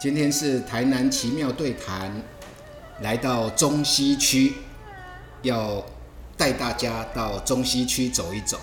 今天是台南奇妙对谈，来到中西区，要带大家到中西区走一走，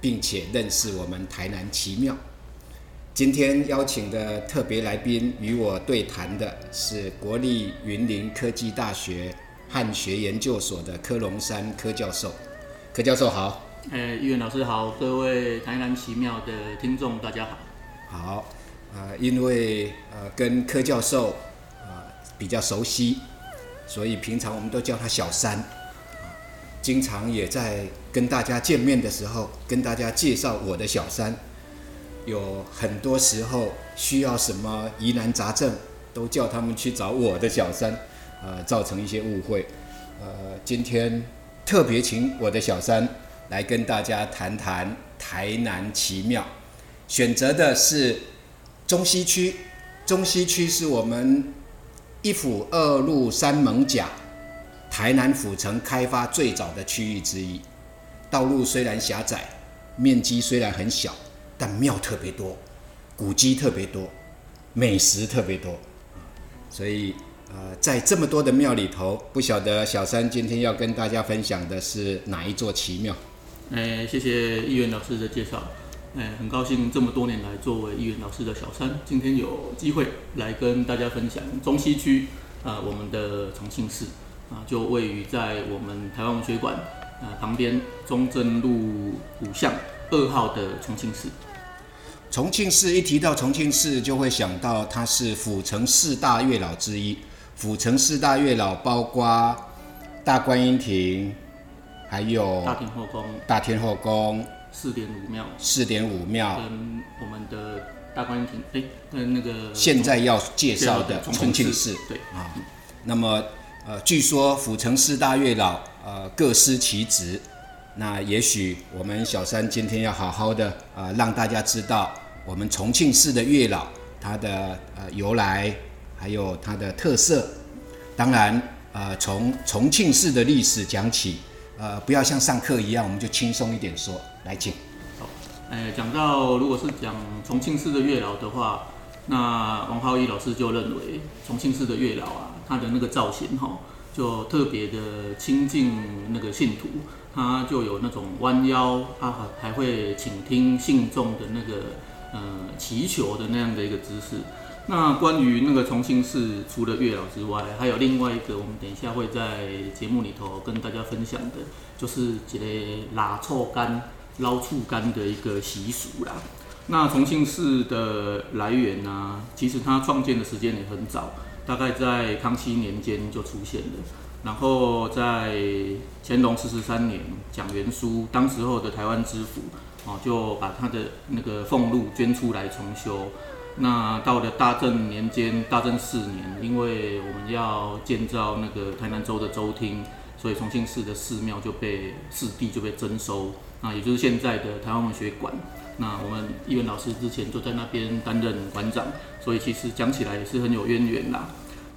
并且认识我们台南奇妙。今天邀请的特别来宾与我对谈的是国立云林科技大学汉学研究所的柯龙山柯教授。柯教授好。呃，议员老师好，各位台南奇妙的听众大家好。好，呃，因为呃跟柯教授啊、比较熟悉，所以平常我们都叫他小三，啊，经常也在跟大家见面的时候跟大家介绍我的小三，有很多时候需要什么疑难杂症，都叫他们去找我的小三，呃，造成一些误会。呃，今天特别请我的小三来跟大家谈谈台南奇妙。选择的是中西区，中西区是我们一府二路三艋甲，台南府城开发最早的区域之一。道路虽然狭窄，面积虽然很小，但庙特别多，古迹特别多，美食特别多。所以，呃，在这么多的庙里头，不晓得小三今天要跟大家分享的是哪一座奇庙？哎，谢谢议员老师的介绍。哎，很高兴这么多年来，作为议员老师的小三，今天有机会来跟大家分享中西区啊、我们的重庆市啊，就位于在我们台湾文学馆啊旁边中正路五巷二号的重庆市。重庆市一提到重庆市，就会想到它是府城四大月老之一。府城四大月老包括大观音亭，还有大天后宫、大天后宫、四点五庙四点五庙。跟我们的大观音亭，哎，跟那个现在要介绍的重重庆市对，啊，那么呃，据说府城四大月老呃各司其职。那也许我们小三今天要好好的呃让大家知道我们重庆市的月老它的呃由来，还有它的特色。当然呃从重庆市的历史讲起，呃不要像上课一样，我们就轻松一点说。来，请。哎，讲到如果是讲重庆市的月老的话，那王浩一老师就认为重庆市的月老啊，他的那个造型哈、就特别的亲近那个信徒，他就有那种弯腰，他还还会倾听信众的那个呃祈求的那样的一个姿势。那关于那个重庆市除了月老之外，还有另外一个，我们等一下会在节目里头跟大家分享的，就是一个拉臭干。捞醋干的一个习俗啦。那重庆市的来源呢、其实它创建的时间也很早，大概在康熙年间就出现了。然后在乾隆四十三年，蒋元枢当时候的台湾知府哦，就把他的那个俸禄捐出来重修。那到了大正年间，大正四年，因为我们要建造那个台南州的州厅，所以重庆市的寺庙就被市地就被征收。那也就是现在的台湾文学馆。那我们议员老师之前就在那边担任馆长，所以其实讲起来也是很有渊源啦。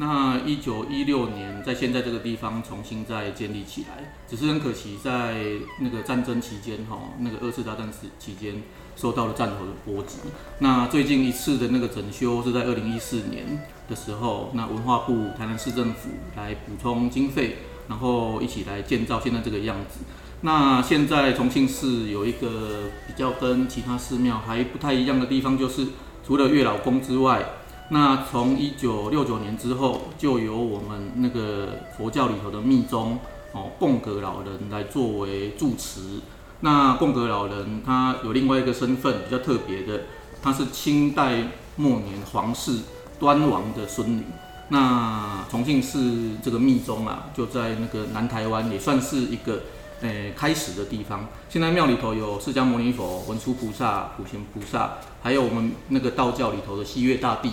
那一九一六年在现在这个地方重新再建立起来，只是很可惜在那个战争期间哈，那个二次大战时期间受到了战火的波及。那最近一次的那个整修是在二零一四年的时候，那文化部、台南市政府来补充经费，然后一起来建造现在这个样子。那现在重庆市有一个比较跟其他寺庙还不太一样的地方，就是除了月老宫之外，那从一九六九年之后，就由我们那个佛教里头的密宗哦，贡格老人来作为住持。那贡格老人他有另外一个身份比较特别的，他是清代末年皇室端王的孙女。那重庆市这个密宗啊，就在那个南台湾，也算是一个。诶，开始的地方，现在庙里头有释迦牟尼佛、文殊菩萨、普贤菩萨，还有我们那个道教里头的西岳大帝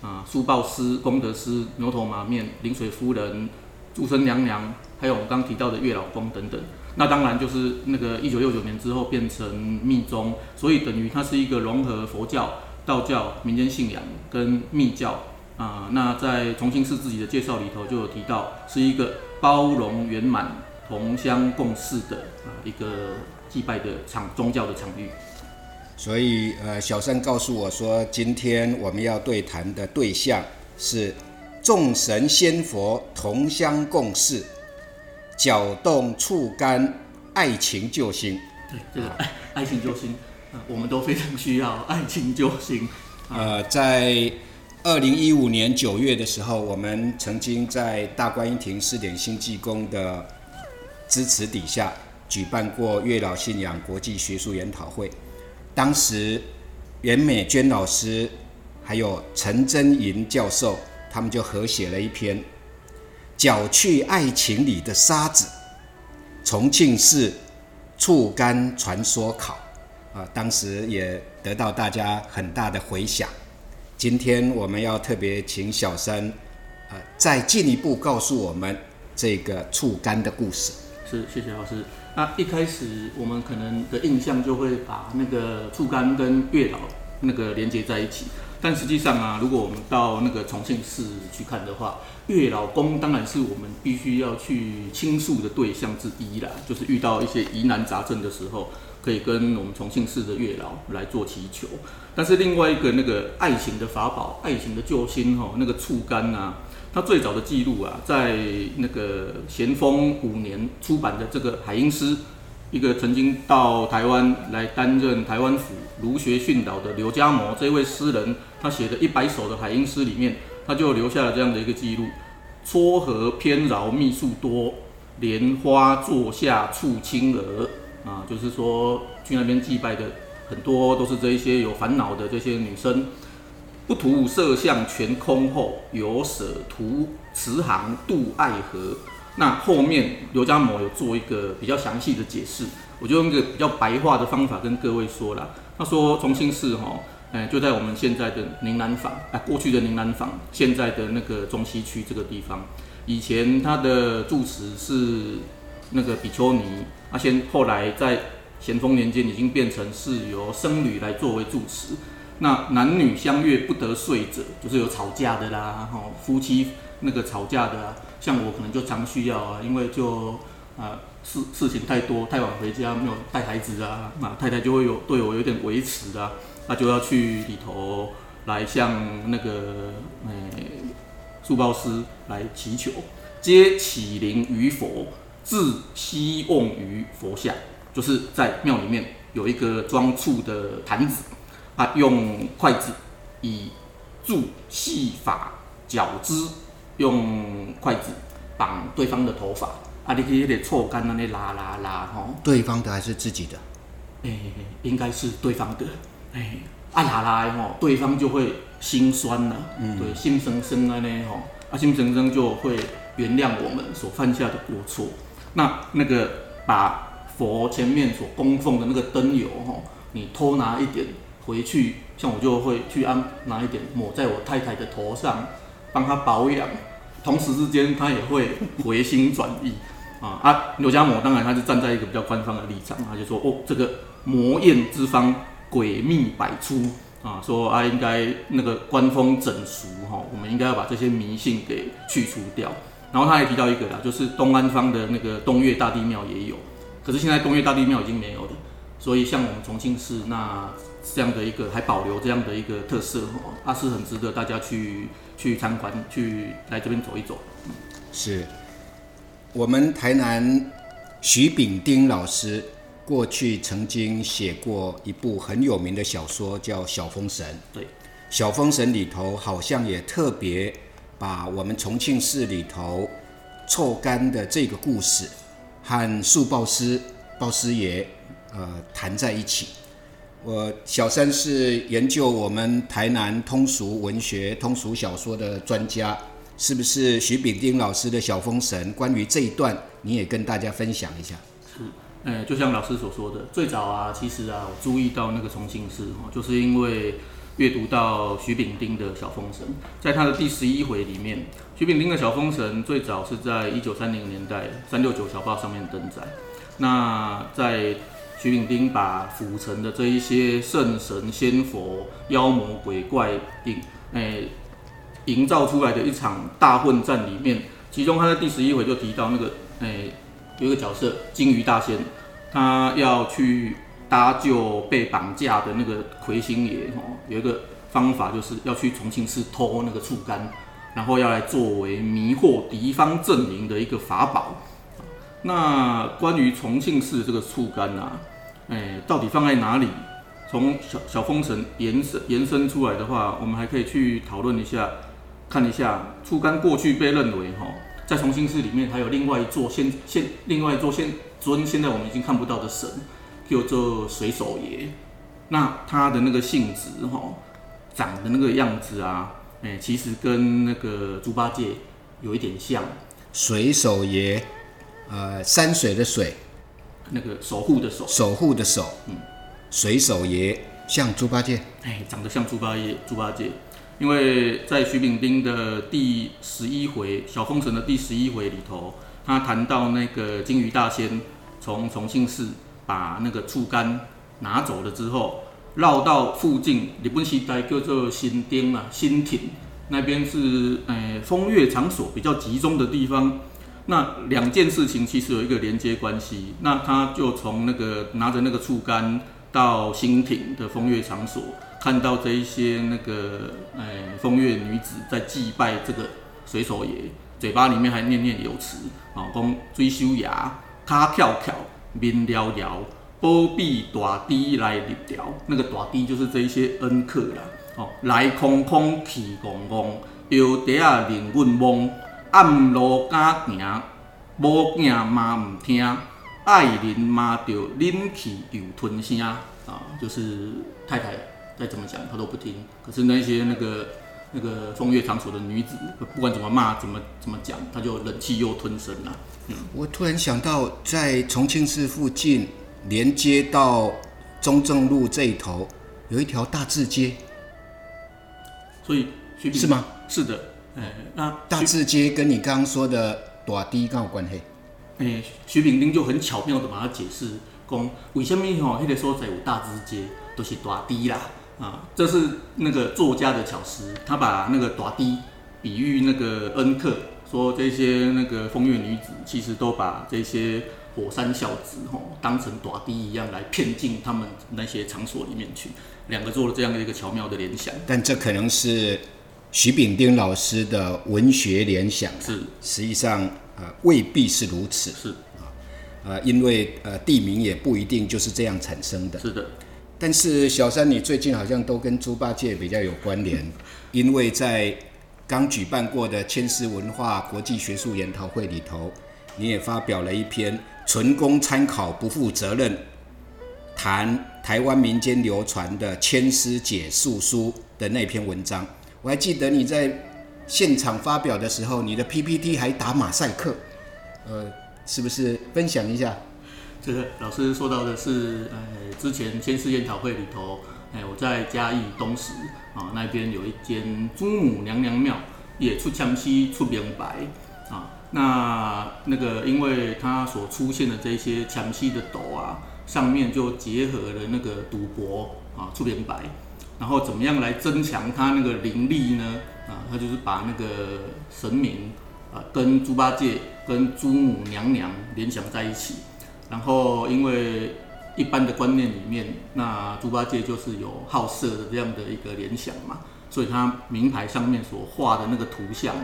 啊、苏报师、功德师、牛头马面、灵水夫人、祝生娘娘，还有我们刚提到的月老宫等等。那当然就是那个一九六九年之后变成密宗，所以等于它是一个融合佛教、道教、民间信仰跟密教啊。那在重庆市自己的介绍里头就有提到，是一个包容圆满。同乡共事的啊一个祭拜的场宗教的场域。所以呃，小三告诉我说，今天我们要对谈的对象是众神仙佛同乡共事，搅动触肝，爱情救星。对，这个爱爱情救星，呃我们都非常需要爱情救星。呃，在二零一五年九月的时候，我们曾经在大观音亭试点新济公的支持底下，举办过月老信仰国际学术研讨会。当时袁美娟老师还有陈真银教授，他们就合写了一篇《搅去爱情里的沙子》，重庆市醋干传说考啊，当时也得到大家很大的回响。今天我们要特别请小三，呃，再进一步告诉我们这个醋干的故事。是，谢谢老师。那一开始我们可能的印象就会把那个醋干跟月老那个连接在一起，但实际上啊，如果我们到那个重庆市去看的话，月老宫当然是我们必须要去倾诉的对象之一啦，就是遇到一些疑难杂症的时候，可以跟我们重庆市的月老来做祈求。但是另外一个那个爱情的法宝、爱情的救星哈，那个醋干啊，它最早的记录啊，在那个咸丰五年出版的这个《海鹰诗》，一个曾经到台湾来担任台湾府儒学训导的刘家模这位诗人，他写的一百首的海鹰诗里面，他就留下了这样的一个记录：撮合偏饶秘术多，莲花座下处青娥啊，就是说去那边祭拜的很多都是这一些有烦恼的这些女生。不图色相全空后，有舍图慈航渡爱河。那后面刘家某有做一个比较详细的解释，我就用一个比较白话的方法跟各位说了。他说重庆市哈，哎就在我们现在的宁南坊，哎过去的宁南坊，现在的那个中西区这个地方，以前它的住持是那个比丘尼，啊先后来在咸丰年间已经变成是由僧侣来作为住持。那男女相悦不得睡者，就是有吵架的啦，吼，夫妻那个吵架的啊，像我可能就常需要啊，因为就啊事事情太多，太晚回家没有带孩子啊，那太太就会有对我有点维持啊，那就要去里头来向那个诶素报师来祈求，皆起灵于佛，自希望于佛下，就是在庙里面有一个装醋的坛子。啊，用筷子以助细发绞之，用筷子绑对方的头发，啊，你可以得错干那里拉拉拉吼，对方的还是自己的？诶、应该是对方的，诶、啊拉拉的吼，对方就会心酸了，嗯对，心生生啊呢吼，啊心生生就会原谅我们所犯下的过错。那那个把佛前面所供奉的那个灯油吼，你偷拿一点。回去，像我就会去安拿一点抹在我太太的头上，帮他保养。同时之间，他也会回心转意啊啊！刘家某当然他是站在一个比较官方的立场，他就说哦，这个魔验之方诡秘百出啊，说啊应该那个官风整俗哈，我们应该要把这些迷信给去除掉。然后他还提到一个啦，就是东安方的那个东岳大帝庙也有，可是现在东岳大帝庙已经没有了，所以像我们重庆市那。这样的一个还保留这样的一个特色哦，它是很值得大家去去参观，去来这边走一走。嗯是我们台南徐炳丁老师过去曾经写过一部很有名的小说，叫《小风神》。对，《小风神》里头好像也特别把我们重庆市里头臭干的这个故事和树报师报师爷呃谈在一起。我小三是研究我们台南通俗文学、通俗小说的专家，是不是徐炳丁老师的小封神？关于这一段，你也跟大家分享一下。是，呃，就像老师所说的，最早啊，其实啊，我注意到那个重庆市哦，就是因为阅读到徐炳丁的小封神，在他的第十一回里面，徐炳丁的小封神最早是在一九三零年代三六九小报上面登载，那在徐炳丁把府城的这一些圣神、仙佛、妖魔鬼怪营诶营造出来的一场大混战里面，其中他在第十一回就提到那个诶有一个角色金鱼大仙，他要去搭救被绑架的那个魁星爷哦，有一个方法就是要去重庆市偷那个醋干然后要来作为迷惑敌方阵营的一个法宝。那关于重庆市这个醋干啊，哎，到底放在哪里？从小小封神延伸延伸出来的话，我们还可以去讨论一下，看一下出干过去被认为哈，在重庆市里面还有另外一座现现另外一座现尊现在我们已经看不到的神，叫做水手爷。那他的那个性质哈，长的那个样子啊，哎，其实跟那个猪八戒有一点像。水手爷，呃，山水的水，那个守护的守，守护的守，嗯，水手爷像猪八戒，哎，长得像猪八戒，猪八戒。因为在徐秉丁的第十一回《小封神》的第十一回里头，他谈到那个金鱼大仙从重庆市把那个醋干拿走了之后，绕到附近日本时代叫做新丁啊新町那边是诶风月场所比较集中的地方。那两件事情其实有一个连接关系。那他就从那个拿着那个醋干到新町的风月场所，看到这一些那个诶风月女子在祭拜这个水手爷，嘴巴里面还念念有词啊，讲追修牙，卡跳跳，面摇摇，波比大滴来入条。那个大滴就是这一些恩客啦。哦，来空空去怣怣，摇笛啊令阮懵，暗路敢行，无行嘛毋听，爱人嘛着忍气又吞声啊，就是太太再怎么讲他都不听，可是那些那个那个风月场所的女子，不管怎么骂怎么怎么讲，他就忍气又吞声了。嗯，我突然想到，在重庆市附近连接到中正路这一头，有一条大字街。所以是吗？是的，哎，那大字街跟你刚刚说的大堤刚有关系。哎，徐炳丁就很巧妙的把它解释，讲为什么吼，那个所在有大字街都是大堤啦，啊，这是那个作家的巧思，他把那个大堤比喻那个恩客，说这些那个风月女子其实都把这些火山小子吼当成大堤一样来骗进他们那些场所里面去。两个做了这样的一个巧妙的联想，但这可能是徐炳丁老师的文学联想，是实际上呃未必是如此，是啊，呃因为呃地名也不一定就是这样产生的，是的。但是小三，你最近好像都跟猪八戒比较有关联，因为在刚举办过的千丝文化国际学术研讨会里头，你也发表了一篇纯供参考不负责任。谈台湾民间流传的《千丝解述书》的那篇文章，我还记得你在现场发表的时候，你的 PPT 还打马赛克，呃，是不是分享一下？这个老师说到的是，呃，之前千丝研讨会里头，哎，我在嘉义东石啊那边有一间朱母娘娘庙，也出枪西出明白啊，那那个因为它所出现的这些强西的斗啊。上面就结合了那个赌博啊，出联白，然后怎么样来增强它那个灵力呢？啊，他就是把那个神明啊跟猪八戒跟朱母娘娘联想在一起，然后因为一般的观念里面，那猪八戒就是有好色的这样的一个联想嘛，所以他名牌上面所画的那个图像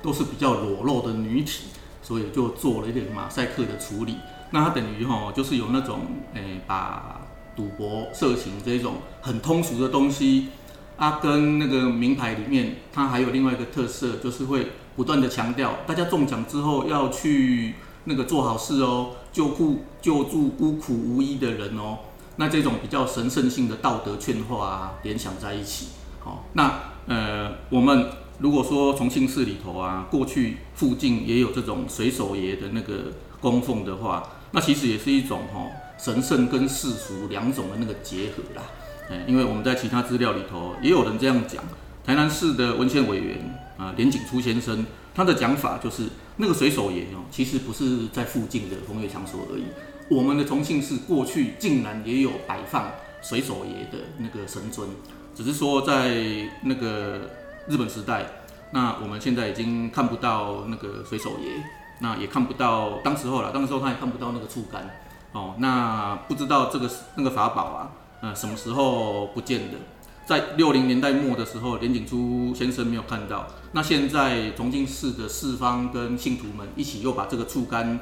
都是比较裸露的女体，所以就做了一点马赛克的处理。那它等于哈，就是有那种诶，把赌博、色情这种很通俗的东西，啊，跟那个名牌里面，它还有另外一个特色，就是会不断的强调，大家中奖之后要去那个做好事哦，救护救助孤苦无依的人哦，那这种比较神圣性的道德劝化啊，联想在一起。好，那呃，我们如果说重庆市里头啊，过去附近也有这种水手爷的那个供奉的话。那其实也是一种哈神圣跟世俗两种的那个结合啦，哎，因为我们在其他资料里头也有人这样讲，台南市的文献委员啊连景初先生，他的讲法就是那个水手爷哦，其实不是在附近的风月场所而已，我们的重庆市过去竟然也有摆放水手爷的那个神尊，只是说在那个日本时代，那我们现在已经看不到那个水手爷。那也看不到，当时候了，当时候他也看不到那个触感，哦，那不知道这个那个法宝啊，呃，什么时候不见的？在六零年代末的时候，连景初先生没有看到。那现在重庆市的四方跟信徒们一起又把这个醋柑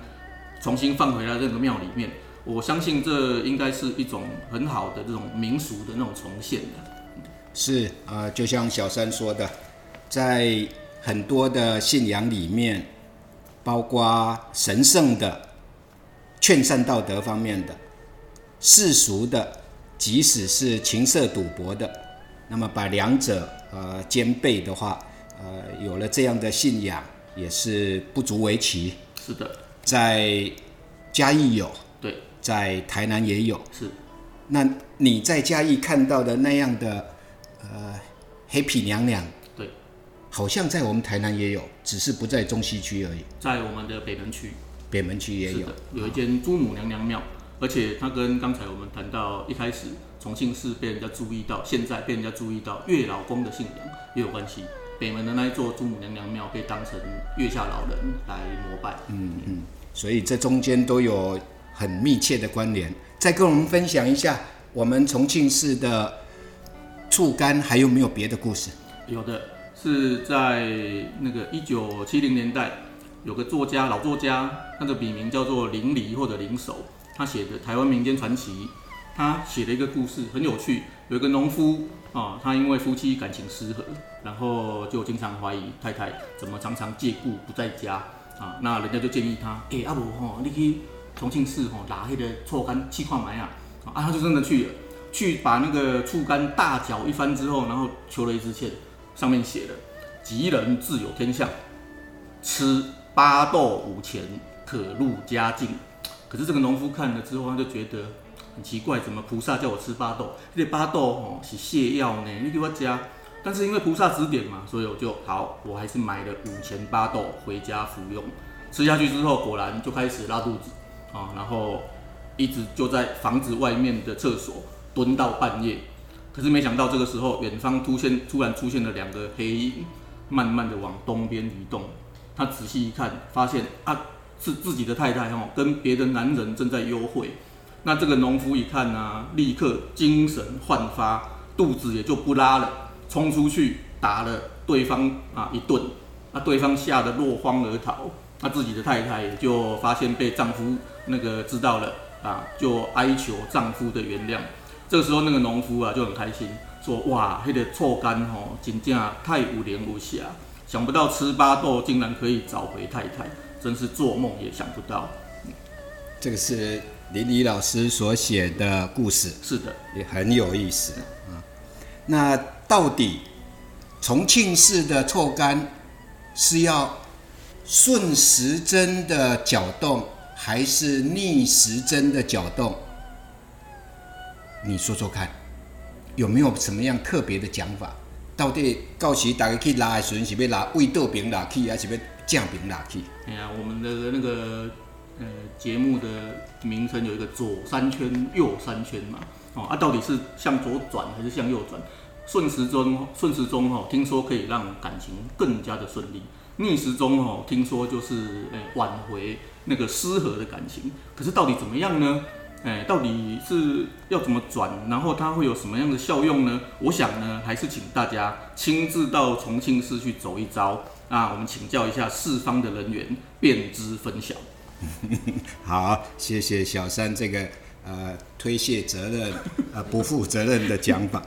重新放回来这个庙里面，我相信这应该是一种很好的这种民俗的那种重现的。是啊、就像小三说的，在很多的信仰里面，包括神圣的、劝善道德方面的、世俗的，即使是情色赌博的，那么把两者呃兼备的话，呃，有了这样的信仰也是不足为奇。是的，在嘉义有，对，在台南也有。是那你在嘉义看到的那样的呃黑皮娘娘，对，好像在我们台南也有，只是不在中西区而已，在我们的北门区。北门区也有。，有一间朱母娘娘庙，而且它跟刚才我们谈到一开始重庆市被人家注意到，现在被人家注意到月老公的信仰也有关系。北门的那一座朱母娘娘庙被当成月下老人来膜拜。嗯嗯所以这中间都有很密切的关联。再跟我们分享一下我们重庆市的醋柑还有没有别的故事？有的是在那个一九七零年代，有个作家老作家，他的笔名叫做林离或者林守，他写的台湾民间传奇，他写了一个故事很有趣，有一个农夫啊，他因为夫妻感情失和，然后就经常怀疑太太怎么常常借故不在家啊，那人家就建议他，哎、阿伯吼，你去重庆市吼拿那个臭柑去看买啊，啊，他就真的去了。去把那个醋柑大搅一番之后，然后求了一支签，上面写了“吉人自有天相，吃八豆五钱可入佳境”。可是这个农夫看了之后，他就觉得很奇怪，怎么菩萨叫我吃八豆？这八豆哦是泻药呢，你给我加。但是因为菩萨指点嘛，所以我就好，我还是买了五钱八豆回家服用。吃下去之后，果然就开始拉肚子啊，然后一直就在房子外面的厕所蹲到半夜。可是没想到这个时候，远方突现突然出现了两个黑影，慢慢的往东边移动。他仔细一看，发现啊是自己的太太哦，跟别的男人正在幽会。那这个农夫一看呢、立刻精神焕发，肚子也就不拉了，冲出去打了对方啊一顿。那对方吓得落荒而逃，那自己的太太也就发现被丈夫那个知道了啊，就哀求丈夫的原谅。这个时候，那个农夫啊就很开心，说：“哇，那个臭干吼，真正太无廉无瑕，想不到吃巴豆竟然可以找回太太，真是做梦也想不到。这个是林李老师所写的故事。”是的，也很有意思啊。那到底重庆市的臭干是要顺时针的搅动，还是逆时针的搅动？你说说看，有没有什么样特别的讲法？到底到时大家去拉的时候，是要拉胃倒边拉去，还是要正边拉去？哎呀，我们的那个呃节目的名称有一个左三圈、右三圈嘛，哦啊，到底是向左转还是向右转？顺时钟，顺时钟哦，听说可以让感情更加的顺利；逆时钟哦，听说就是诶挽回那个失和的感情。可是到底怎么样呢？哎，到底是要怎么转，然后它会有什么样的效用呢？我想呢，还是请大家亲自到重庆市去走一遭啊，我们请教一下四方的人员，便知分晓。好，谢谢小三这个呃推卸责任、呃不负责任的讲法。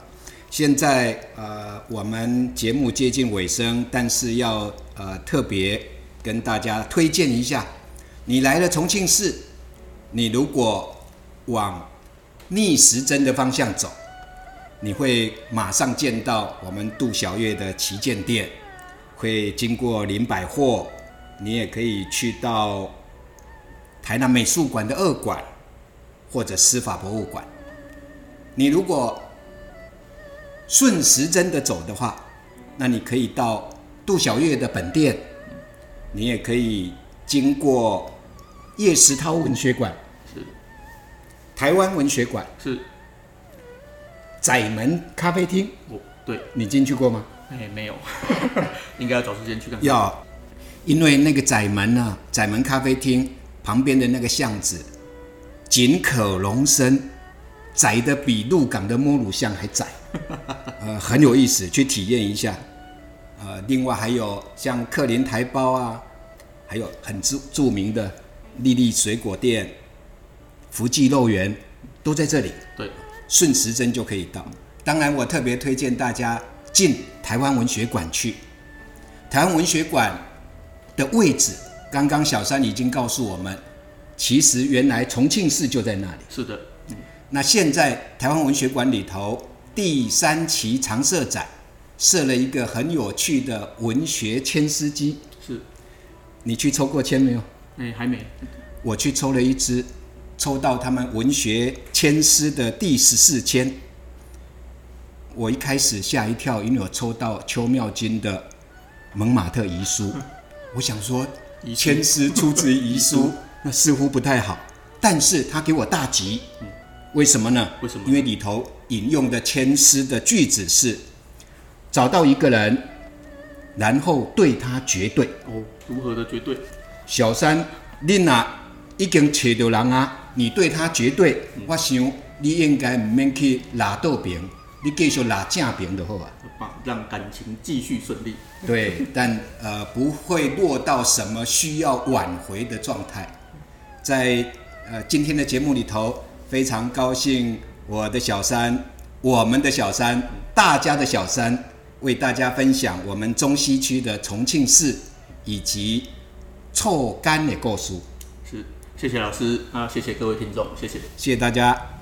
现在呃我们节目接近尾声，但是要呃特别跟大家推荐一下，你来了重庆市，你如果往逆时针的方向走，你会马上见到我们杜小月的旗舰店，会经过林百货，你也可以去到台南美术馆的二馆，或者司法博物馆。你如果顺时针的走的话，那你可以到杜小月的本店，你也可以经过叶石涛文学馆、台湾文学馆、是，窄门咖啡厅，我对，你进去过吗？哎，没有，应该要找时间去看看。要，因为那个窄门呢、窄门咖啡厅旁边的那个巷子，井可容身，窄的比鹿港的摸乳巷还窄，呃，很有意思，去体验一下。呃，另外还有像克林台包啊，还有很著著名的丽丽水果店、福记肉圆，都在这里。对，顺时针就可以到。当然，我特别推荐大家进台湾文学馆去。台湾文学馆的位置，刚刚小三已经告诉我们，其实原来重庆市就在那里。是的，那现在台湾文学馆里头第三期常设展设了一个很有趣的文学签诗机，是，你去抽过签没有？哎、还没，我去抽了一支，抽到他们文学签诗的第十四签。我一开始吓一跳，因为我抽到邱妙金的《蒙马特遗书》，我想说遗书签诗出自于遗书，那似乎不太好。但是他给我大吉，为什么呢？为什么因为里头引用的签诗的句子是：找到一个人，然后对他绝对。哦，如何的绝对？小三，你若已经找到人啊，你对他绝对，我想你应该唔免去拉倒边，你继续拉正边就好啊。让感情继续顺利。对，但呃不会落到什么需要挽回的状态。在呃今天的节目里头，非常高兴我的小三，我们的小三，大家的小三，为大家分享我们中西区的重庆市以及臭干的故事。谢谢老师啊，谢谢各位听众，谢谢。谢谢大家。